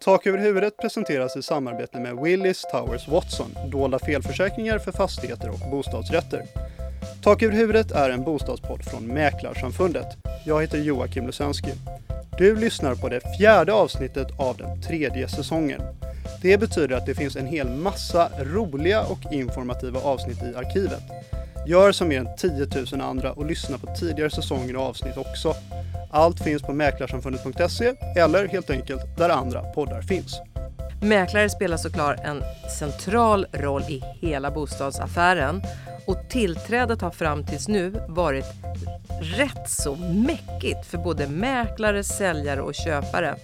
Tak över huvudet presenteras i samarbete med Willis Towers Watson, dolda felförsäkringar för fastigheter och bostadsrätter. Tak över huvudet är en bostadspodd från Mäklarsamfundet. Jag heter Joakim Lusensky. Du lyssnar på det fjärde avsnittet av den tredje säsongen. Det betyder att det finns en hel massa roliga och informativa avsnitt i arkivet. Gör som mer än 10 000 andra och lyssna på tidigare säsonger och avsnitt också. Allt finns på mäklarsamfundet.se eller helt enkelt där andra poddar finns. Mäklare spelar såklart en central roll i hela bostadsaffären och tillträdet har fram tills nu varit rätt så mäckigt för både mäklare, säljare och köpare.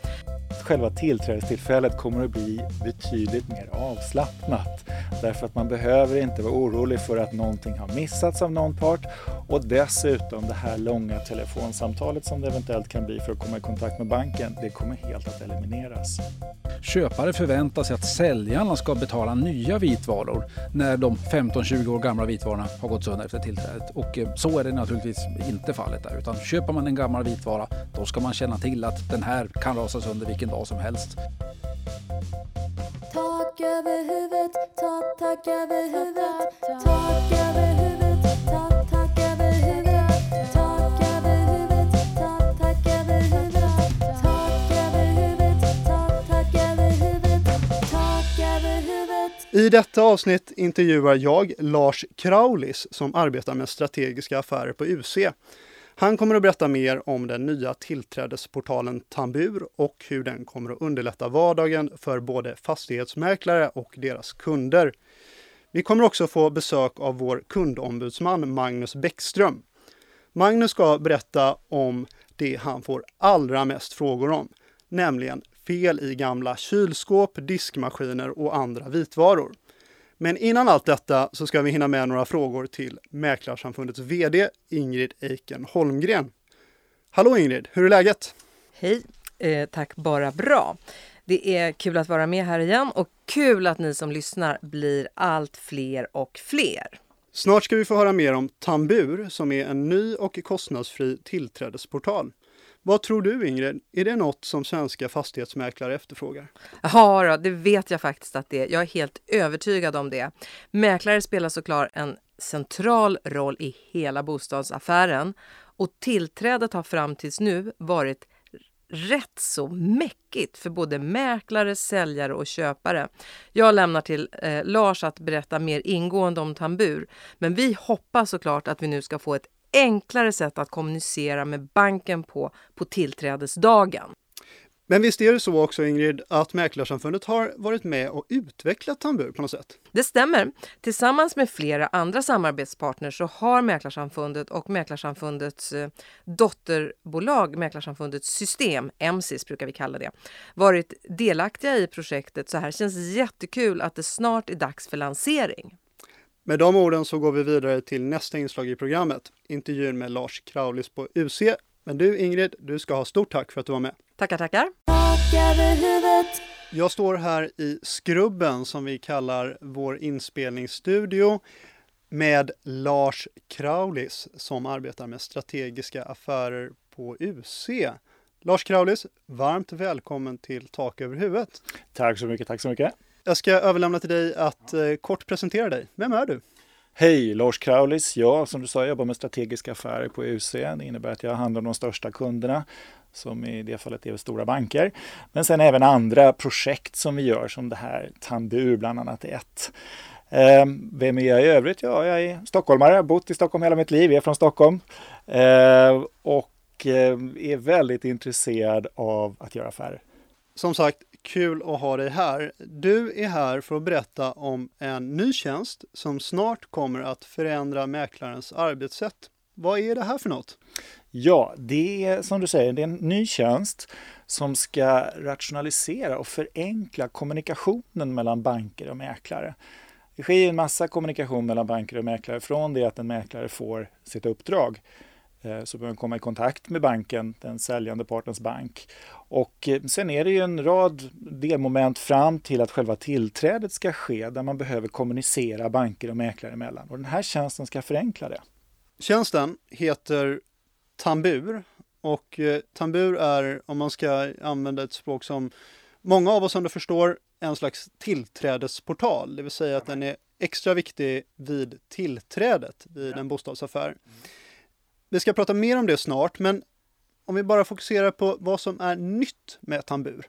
Själva tillträdestillfället kommer att bli betydligt mer avslappnat därför att man behöver inte vara orolig för att någonting har missats av någon part och dessutom det här långa telefonsamtalet som det eventuellt kan bli för att komma i kontakt med banken, det kommer helt att elimineras. Köpare förväntar sig att säljarna ska betala nya vitvaror när de 15-20 år gamla vitvarorna har gått sönder efter tillträdet. Och eh, så är det naturligtvis inte fallet där. Utan köper man en gammal vitvara, då ska man känna till att den här kan rasa sönder vilken dag som helst. Tak över huvudet, tak, tak över huvudet, tak över huvudet, tak, tak över huvudet, tak över huvudet, tak, tak över huvudet, tak över huvudet, tak, tak över huvudet, tak över huvudet. I detta avsnitt intervjuar jag Lars Kraulis som arbetar med strategiska affärer på UC. Han kommer att berätta mer om den nya tillträdesportalen Tambur och hur den kommer att underlätta vardagen för både fastighetsmäklare och deras kunder. Vi kommer också få besök av vår kundombudsman Magnus Bäckström. Magnus ska berätta om det han får allra mest frågor om, nämligen fel i gamla kylskåp, diskmaskiner och andra vitvaror. Men innan allt detta så ska vi hinna med några frågor till Mäklarsamfundets VD Ingrid Eiken Holmgren. Hallå Ingrid, hur är läget? Hej, eh, tack bara bra. Det är kul att vara med här igen och kul att ni som lyssnar blir allt fler och fler. Snart ska vi få höra mer om Tambur som är en ny och kostnadsfri tillträdesportal. Vad tror du Ingrid, är det något som svenska fastighetsmäklare efterfrågar? Ja, då, det vet jag faktiskt att det är. Jag är helt övertygad om det. Mäklare spelar såklart en central roll i hela bostadsaffären och tillträdet har fram tills nu varit rätt så mäckigt för både mäklare, säljare och köpare. Jag lämnar till eh, Lars att berätta mer ingående om Tambur, men vi hoppas såklart att vi nu ska få ett enklare sätt att kommunicera med banken på på tillträdesdagen. Men visst är det så också Ingrid att Mäklarsamfundet har varit med och utvecklat Tambur på något sätt? Det stämmer. Tillsammans med flera andra samarbetspartners så har Mäklarsamfundet och Mäklarsamfundets eh, dotterbolag, Mäklarsamfundets system, MSIS brukar vi kalla det, varit delaktiga i projektet. Så här känns jättekul att det snart är dags för lansering. Med de orden så går vi vidare till nästa inslag i programmet, intervjun med Lars Kraulis på UC. Men du Ingrid, du ska ha stort tack för att du var med. Tackar, tackar. Jag står här i Skrubben som vi kallar vår inspelningsstudio med Lars Kraulis som arbetar med strategiska affärer på UC. Lars Kraulis, varmt välkommen till Tak över huvudet. Tack så mycket, tack så mycket. Jag ska överlämna till dig att eh, kort presentera dig. Vem är du? Hej, Lars Kraulis. Jag, som du sa, jobbar med strategiska affärer på UC. Det innebär att jag handlar om de största kunderna, som i det fallet är stora banker. Men sen även andra projekt som vi gör, som det här Tambur bland annat är ett. Eh, Vem är jag i övrigt? Ja, jag är stockholmare, jag har bott i Stockholm hela mitt liv, jag är från Stockholm. Eh, Och eh, är väldigt intresserad av att göra affärer. Som sagt, kul att ha dig här. Du är här för att berätta om en ny tjänst som snart kommer att förändra mäklarens arbetssätt. Vad är det här för något? Ja, det är som du säger, det är en ny tjänst som ska rationalisera och förenkla kommunikationen mellan banker och mäklare. Det sker ju en massa kommunikation mellan banker och mäklare från det att en mäklare får sitt uppdrag. Eh, Så behöver man komma i kontakt med banken, den säljande partens bank. Och eh, sen är det ju en rad delmoment fram till att själva tillträdet ska ske där man behöver kommunicera banker och mäklare emellan. Och den här tjänsten ska förenkla det. Tjänsten heter Tambur och eh, Tambur är, om man ska använda ett språk som Många av oss ändå förstår en slags tillträdesportal, det vill säga att den är extra viktig vid tillträdet vid en bostadsaffär. Vi ska prata mer om det snart, men om vi bara fokuserar på vad som är nytt med Tambur.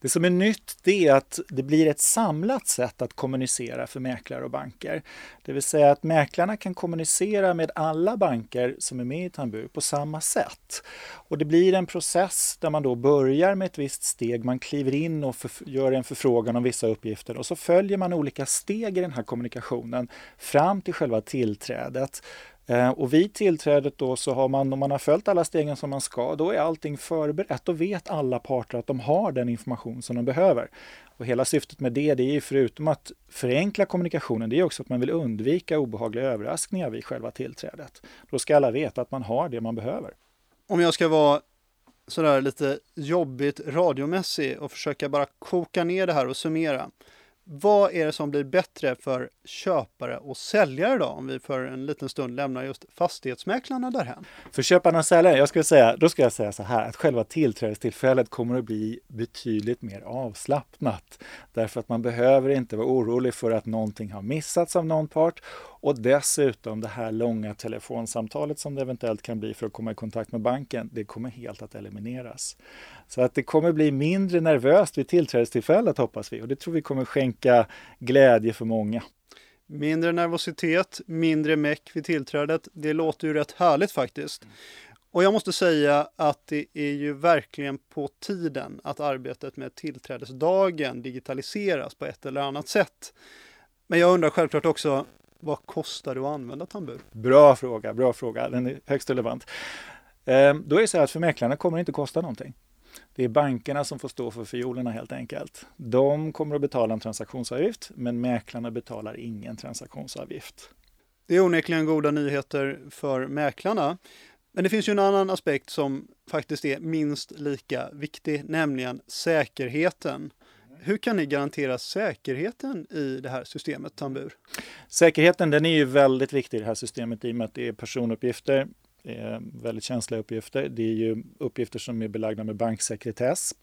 Det som är nytt det är att det blir ett samlat sätt att kommunicera för mäklare och banker. Det vill säga att mäklarna kan kommunicera med alla banker som är med i Tambur på samma sätt. Och det blir en process där man då börjar med ett visst steg, man kliver in och gör en förfrågan om vissa uppgifter och så följer man olika steg i den här kommunikationen fram till själva tillträdet. Eh, och vid tillträdet då så har man, om man har följt alla stegen som man ska, då är allting förberett. Då vet alla parter att de har den information som de behöver. Och hela syftet med det, det är ju förutom att förenkla kommunikationen, det är också att man vill undvika obehagliga överraskningar vid själva tillträdet. Då ska alla veta att man har det man behöver. Om jag ska vara sådär lite jobbigt radiomässig och försöka bara koka ner det här och summera. Vad är det som blir bättre för köpare och säljare då, om vi för en liten stund lämnar just fastighetsmäklarna därhän? För köparna och säljare, jag skulle säga, då ska jag säga så här att själva tillträdestillfället kommer att bli betydligt mer avslappnat. Därför att man behöver inte vara orolig för att någonting har missats av någon part och dessutom det här långa telefonsamtalet som det eventuellt kan bli för att komma i kontakt med banken, det kommer helt att elimineras. Så att det kommer bli mindre nervöst vid tillträdestillfället hoppas vi och det tror vi kommer skänka glädje för många. Mindre nervositet, mindre meck vid tillträdet. Det låter ju rätt härligt faktiskt. Och jag måste säga att det är ju verkligen på tiden att arbetet med tillträdesdagen digitaliseras på ett eller annat sätt. Men jag undrar självklart också, vad kostar det att använda Tambur? Bra fråga, bra fråga. Den är högst relevant. Eh, Då är det så här att för mäklarna kommer det inte kosta någonting. Det är bankerna som får stå för fiolerna helt enkelt. De kommer att betala en transaktionsavgift, men mäklarna betalar ingen transaktionsavgift. Det är onekligen goda nyheter för mäklarna. Men det finns ju en annan aspekt som faktiskt är minst lika viktig, nämligen säkerheten. Hur kan ni garantera säkerheten i det här systemet Tambur? Säkerheten den är ju väldigt viktig i det här systemet i och med att det är personuppgifter. Det är väldigt känsliga uppgifter. Det är ju uppgifter som är belagda med banksekretess.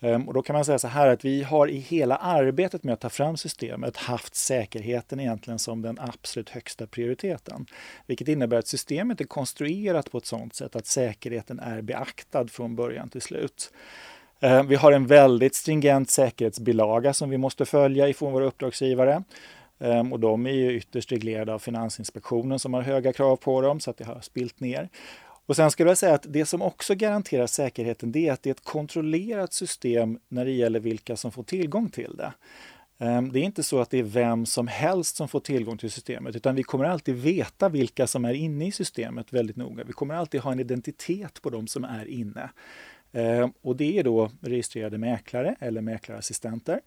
Ehm, och då kan man säga så här att vi har i hela arbetet med att ta fram systemet haft säkerheten egentligen som den absolut högsta prioriteten. Vilket innebär att systemet är konstruerat på ett sådant sätt att säkerheten är beaktad från början till slut. Eh, vi har en väldigt stringent säkerhetsbilaga som vi måste följa ifrån våra uppdragsgivare. Ehm, och de är ju ytterst reglerade av Finansinspektionen som har höga krav på dem så att det har spilt ner. Och sen skulle jag säga att det som också garanterar säkerheten det är att det är ett kontrollerat system när det gäller vilka som får tillgång till det. Ehm, det är inte så att det är vem som helst som får tillgång till systemet utan vi kommer alltid veta vilka som är inne i systemet väldigt noga. Vi kommer alltid ha en identitet på de som är inne. Eh, och det är då registrerade mäklare eller mäklarassistenter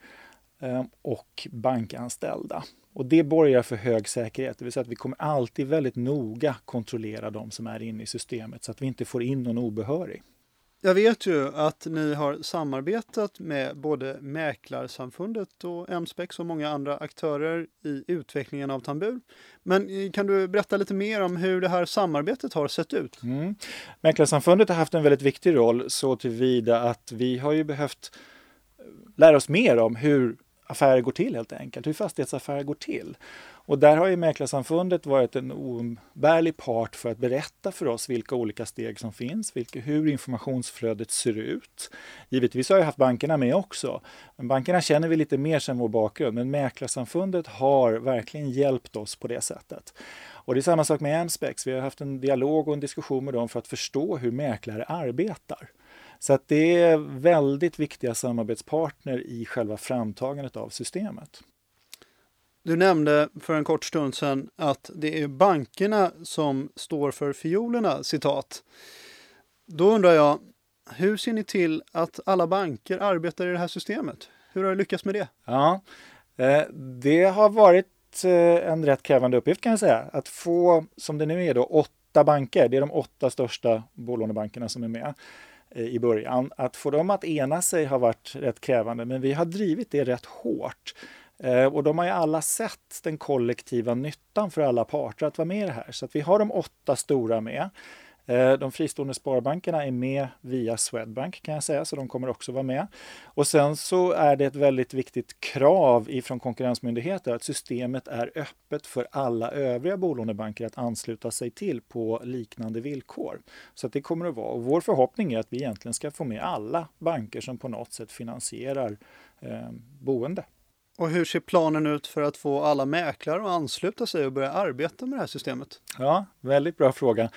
eh, och bankanställda. Och det borgar för hög säkerhet, det vill säga att vi kommer alltid väldigt noga kontrollera de som är inne i systemet så att vi inte får in någon obehörig. Jag vet ju att ni har samarbetat med både Mäklarsamfundet och MSPEX och många andra aktörer i utvecklingen av Tambur. Men eh, kan du berätta lite mer om hur det här samarbetet har sett ut? Mm. Mäklarsamfundet har haft en väldigt viktig roll så tillvida att vi har ju behövt eh, lära oss mer om hur affärer går till helt enkelt, hur fastighetsaffärer går till. Och där har ju Mäklarsamfundet varit en oumbärlig part för att berätta för oss vilka olika steg som finns, vilka, hur informationsflödet ser ut. Givetvis har jag haft bankerna med också, men bankerna känner vi lite mer sedan vår bakgrund, men Mäklarsamfundet har verkligen hjälpt oss på det sättet. Och det är samma sak med Amspex. Vi har haft en dialog och en diskussion med dem för att förstå hur mäklare arbetar. Så att det är väldigt viktiga samarbetspartner i själva framtagandet av systemet. Du nämnde för en kort stund sedan att det är bankerna som står för fiolerna, citat. Då undrar jag, hur ser ni till att alla banker arbetar i det här systemet? Hur har du lyckats med det? Ja, eh, det har varit eh, en rätt krävande uppgift kan jag säga. Att få, som det nu är då, åtta banker, det är de åtta största bolånebankerna som är med Eh, i början. Att få dem att ena sig har varit rätt krävande, men vi har drivit det rätt hårt. Eh, och de har ju alla sett den kollektiva nyttan för alla parter att vara med i det här. Så att vi har de åtta stora med. Eh, de fristående sparbankerna är med via Swedbank kan jag säga, så de kommer också vara med. Och sen så är det ett väldigt viktigt krav ifrån Konkurrensmyndigheten att systemet är öppet för alla övriga bolånebanker att ansluta sig till på liknande villkor. Så att det kommer att vara. Och vår förhoppning är att vi egentligen ska få med alla banker som på något sätt finansierar eh, boende. Och hur ser planen ut för att få alla mäklare att ansluta sig och börja arbeta med det här systemet? Ja, väldigt bra fråga.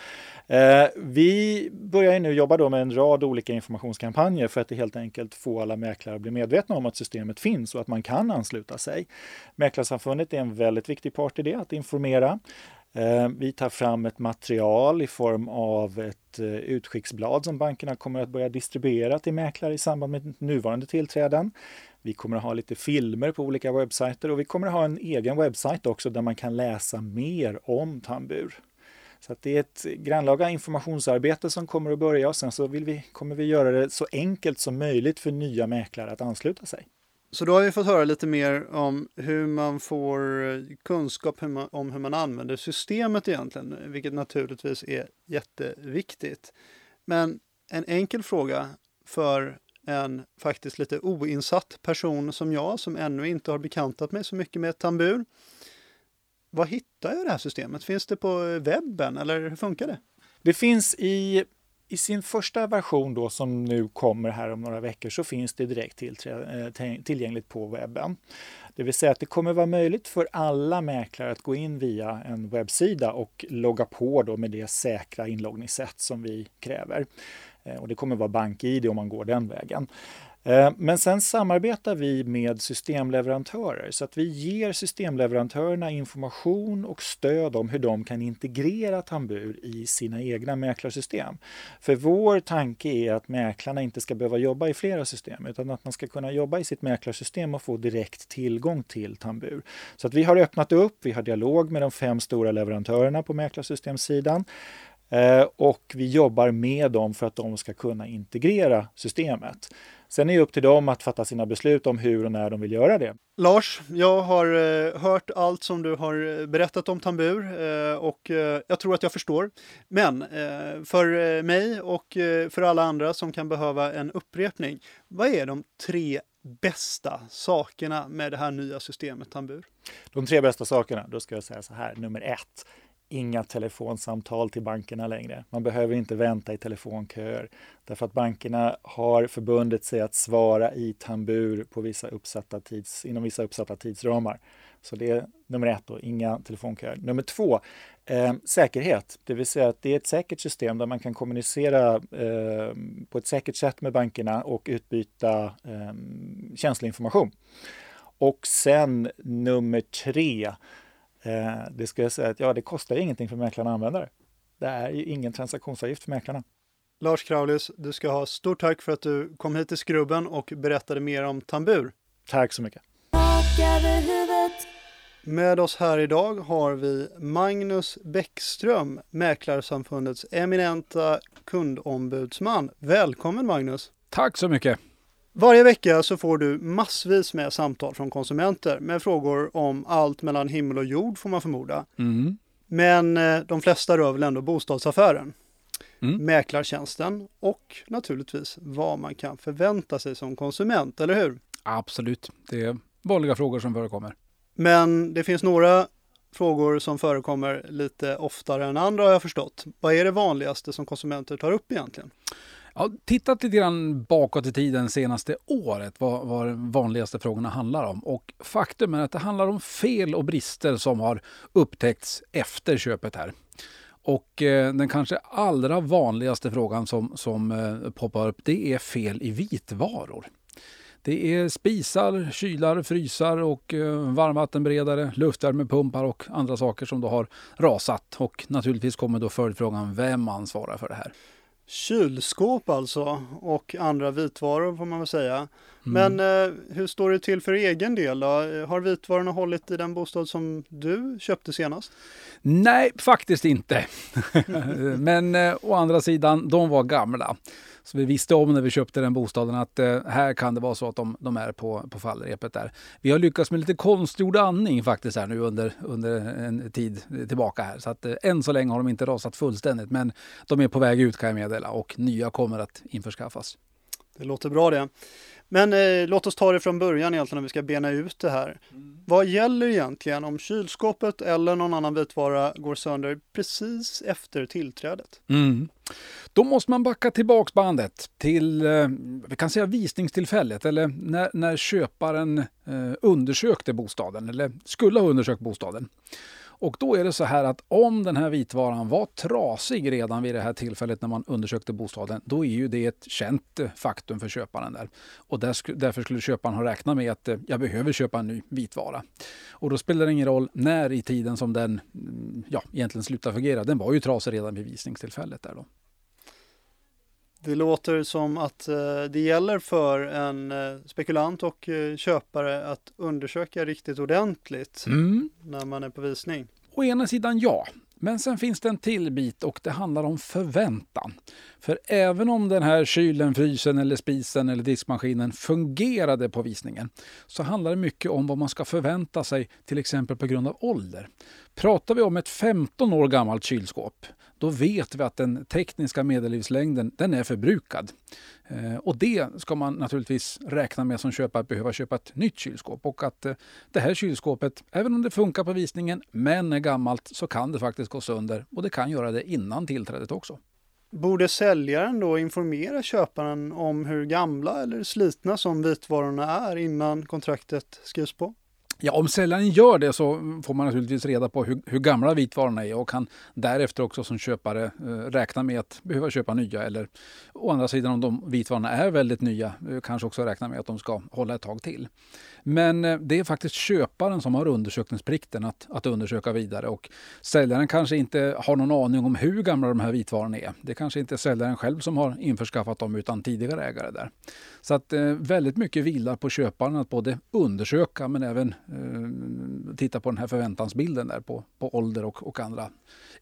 Eh, vi börjar ju nu jobba då med en rad olika informationskampanjer för att helt enkelt få alla mäklare att bli medvetna om att systemet finns och att man kan ansluta sig. Mäklarsamfundet är en väldigt viktig part i det, att informera. Eh, vi tar fram ett material i form av ett eh, utskicksblad som bankerna kommer att börja distribuera till mäklare i samband med nuvarande tillträden. Vi kommer att ha lite filmer på olika webbsajter och vi kommer att ha en egen webbsajt också där man kan läsa mer om tambur. Så att det är ett grannlaga informationsarbete som kommer att börja och sen så vill vi, kommer vi göra det så enkelt som möjligt för nya mäklare att ansluta sig. Så då har vi fått höra lite mer om hur man får eh, kunskap hur man, om hur man använder systemet egentligen, vilket naturligtvis är jätteviktigt. Men en enkel fråga för en faktiskt lite oinsatt person som jag, som ännu inte har bekantat mig så mycket med tambur. Var hittar jag det här systemet? Finns det på webben eller hur funkar det? Det finns i, i sin första version då som nu kommer här om några veckor så finns det direkt eh, tillgängligt på webben. Det vill säga att det kommer vara möjligt för alla mäklare att gå in via en webbsida och logga på då med det säkra inloggningssätt som vi kräver. Eh, och det kommer vara BankID om man går den vägen. Eh, men sen samarbetar vi med systemleverantörer så att vi ger systemleverantörerna information och stöd om hur de kan integrera Tambur i sina egna mäklarsystem. För vår tanke är att mäklarna inte ska behöva jobba i flera system utan att man ska kunna jobba i sitt mäklarsystem och få direkt tillgång till Tambur. Så att vi har öppnat upp, vi har dialog med de fem stora leverantörerna på mäklarsystemsidan eh, och vi jobbar med dem för att de ska kunna integrera systemet. Sen är det upp till dem att fatta sina beslut om hur och när de vill göra det. Lars, jag har eh, hört allt som du har eh, berättat om tambur eh, och jag tror att jag förstår. Men för mig och för alla andra som kan behöva en upprepning, vad är de tre bästa sakerna med det här nya systemet tambur? De tre bästa sakerna, då ska jag säga så här. Nummer ett, inga telefonsamtal till bankerna längre. Man behöver inte vänta i telefonköer därför att bankerna har förbundit sig att svara i tambur på vissa uppsatta tids, inom vissa uppsatta tidsramar. Så det är nummer ett, då, inga telefonköer. Nummer två, eh, säkerhet, det vill säga att det är ett säkert system där man kan kommunicera eh, på ett säkert sätt med bankerna och utbyta eh, känslig information. Och sen nummer tre, eh, det ska jag säga att ja, det kostar ingenting för mäklarna att använda det. Det är ju ingen transaktionsavgift för mäklarna. Lars Kraulis, du ska ha stort tack för att du kom hit till Skrubben och berättade mer om tambur. Tack så mycket. Med oss här idag har vi Magnus Bäckström, Mäklarsamfundets eminenta kundombudsman. Välkommen Magnus! Tack så mycket. Varje vecka så får du massvis med samtal från konsumenter med frågor om allt mellan himmel och jord får man förmoda. Mm. Men eh, de flesta rör väl ändå bostadsaffären, Mm. mäklartjänsten och naturligtvis vad man kan förvänta sig som konsument, eller hur? Absolut, det är vanliga frågor som förekommer. Men det finns några frågor som förekommer lite oftare än andra har jag förstått. Vad är det vanligaste som konsumenter tar upp egentligen? Ja, tittat lite grann bakåt i tiden senaste året vad, vad de vanligaste frågorna handlar om. Och faktum är att det handlar om fel och brister som har upptäckts efter köpet här. Och eh, den kanske allra vanligaste frågan som, som eh, poppar upp det är fel i vitvaror. Det är spisar, kylar, frysar och eh, varmvattenberedare, luftvärmepumpar och andra saker som då har rasat. Och naturligtvis kommer då följdfrågan, vem ansvarar för det här? Kylskåp alltså och andra vitvaror får man väl säga. Men eh, hur står det till för egen del då? Har vitvarorna hållit i den bostad som du köpte senast? Nej, faktiskt inte. Men eh, å andra sidan, de var gamla. Så vi visste om när vi köpte den bostaden att eh, här kan det vara så att de, de är på, på fallrepet där. Vi har lyckats med lite konstgjord andning faktiskt här nu under, under en tid tillbaka här. Så att eh, än så länge har de inte rasat fullständigt men de är på väg ut kan jag meddela och nya kommer att införskaffas. Det låter bra det. Men eh, låt oss ta det från början egentligen om vi ska bena ut det här. Vad gäller egentligen om kylskåpet eller någon annan vitvara går sönder precis efter tillträdet? Mm. Då måste man backa tillbaks bandet till eh, vi kan säga visningstillfället eller när, när köparen eh, undersökte bostaden eller skulle ha undersökt bostaden. Och då är det så här att om den här vitvaran var trasig redan vid det här tillfället när man undersökte bostaden, då är ju det ett känt eh, faktum för köparen där. Och där sk- därför skulle köparen ha räknat med att eh, jag behöver köpa en ny vitvara. Och då spelar det ingen roll när i tiden som den mm, ja, egentligen slutar fungera. Den var ju trasig redan vid visningstillfället där då. Det låter som att eh, det gäller för en eh, spekulant och eh, köpare att undersöka riktigt ordentligt Mm. när man är på visning. Å ena sidan ja, men sen finns det en till bit och det handlar om förväntan. För även om den här kylen, frysen eller spisen eller diskmaskinen fungerade på visningen så handlar det mycket om vad man ska förvänta sig till exempel på grund av ålder. Pratar vi om ett 15 år gammalt kylskåp då vet vi att den tekniska medellivslängden den är förbrukad. Eh, och det ska man naturligtvis räkna med som köpare att behöva köpa ett nytt kylskåp. Och att eh, det här kylskåpet, även om det funkar på visningen men är gammalt så kan det faktiskt gå sönder och det kan göra det innan tillträdet också. Borde säljaren då informera köparen om hur gamla eller slitna som vitvarorna är innan kontraktet skrivs på? Ja, om säljaren gör det så får man naturligtvis reda på hur, hur gamla vitvarorna är och kan därefter också som köpare eh, räkna med att behöva köpa nya. Eller å andra sidan om de vitvarorna är väldigt nya eh, kanske också räkna med att de ska hålla ett tag till. Men eh, det är faktiskt köparen som har undersökningsplikten att, att undersöka vidare och säljaren kanske inte har någon aning om hur gamla de här vitvarorna är. Det kanske inte är säljaren själv som har införskaffat dem utan tidigare ägare där. Så att eh, väldigt mycket vilar på köparen att både undersöka men även eh, titta på den här förväntansbilden där på, på ålder och, och andra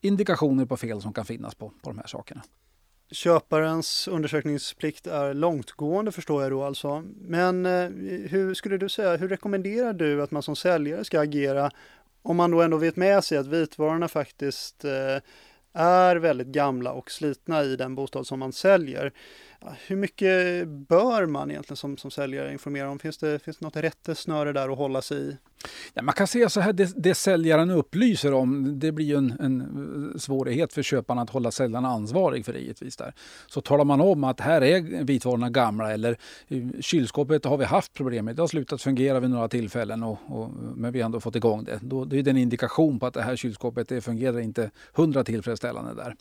indikationer på fel som kan finnas på, på de här sakerna. Köparens undersökningsplikt är långtgående förstår jag då alltså. Men eh, hur skulle du säga, hur rekommenderar du att man som säljare ska agera om man då ändå vet med sig att vitvarorna faktiskt eh, är väldigt gamla och slitna i den bostad som man säljer. Hur mycket bör man egentligen som, som säljare informera om? Finns det, finns det något rättesnöre där att hålla sig i? Ja, man kan säga så här, det, det säljaren upplyser om, det blir ju en, en eh, svårighet för köparen att hålla säljaren ansvarig för det givetvis. Där. Så talar man om att här är vitvarorna gamla eller eh, kylskåpet har vi haft problem med, det har slutat fungera vid några tillfällen och, och, men vi har ändå fått igång det. Då, det är en indikation på att det här kylskåpet det fungerar inte hundra tillfredsställande där.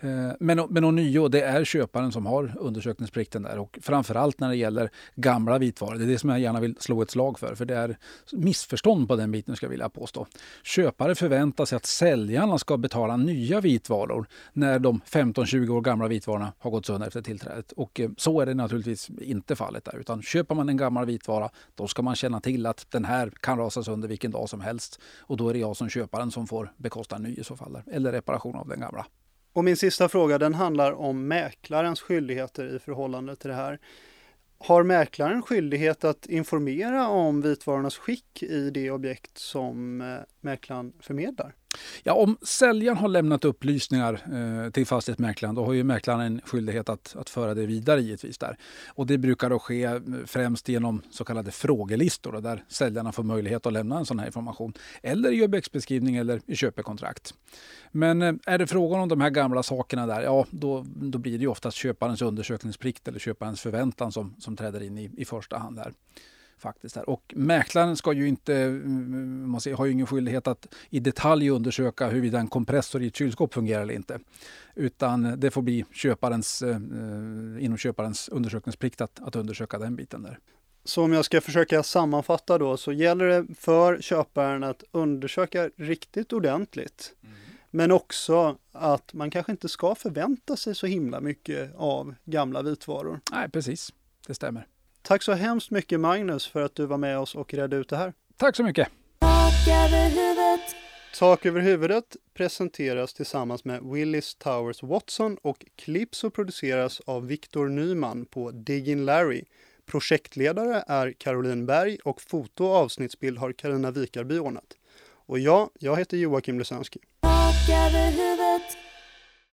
Eh, men, men ånyo, det är köparen som har undersökningsplikten där och framförallt när det gäller gamla vitvaror. Det är det som jag gärna vill slå ett slag för, för det är missförstånd på den biten ska jag vilja påstå. Köpare förväntar sig att säljarna ska betala nya vitvaror när de 15-20 år gamla vitvarorna har gått sönder efter tillträdet. Och eh, så är det naturligtvis inte fallet där, utan köper man en gammal vitvara då ska man känna till att den här kan rasa sönder vilken dag som helst och då är det jag som köparen som får bekosta en ny i så fall, eller reparation av den gamla. Och min sista fråga den handlar om mäklarens skyldigheter i förhållande till det här. Har mäklaren skyldighet att informera om vitvarornas skick i det objekt som eh, mäklaren förmedlar? Ja, om säljaren har lämnat upplysningar eh, till fastighetsmäklaren då har ju mäklaren en skyldighet att, att föra det vidare givetvis. Där. Och det brukar då ske eh, främst genom så kallade frågelistor då, där säljarna får möjlighet att lämna en sån här information. Eller i objektsbeskrivning eller i köpekontrakt. Men eh, är det frågan om de här gamla sakerna där, ja då, då blir det ju oftast köparens undersökningsplikt eller köparens förväntan som, som träder in i, i första hand. där faktiskt. Här. Och mäklaren ska ju inte, mm, man har ju ingen skyldighet att i detalj undersöka huruvida en kompressor i ett kylskåp fungerar eller inte. Utan det får bli köparens, eh, inom köparens undersökningsplikt att, att undersöka den biten där. Så om jag ska försöka sammanfatta då så gäller det för köparen att undersöka riktigt ordentligt. Men också att man kanske inte ska förvänta sig så himla mycket av gamla vitvaror. Nej, precis. Det stämmer. Tack så hemskt mycket Magnus för att du var med oss och redde ut det här. Tack så mycket! Tak över huvudet, Tak över huvudet presenteras tillsammans med Willis Towers Watson och klipps och produceras av Viktor Nyman på Diggin Larry. Projektledare är Caroline Berg och foto och avsnittsbild har Karina Vikarby ordnat. Och ja, jag heter Joakim Lusanski. tak över huvudet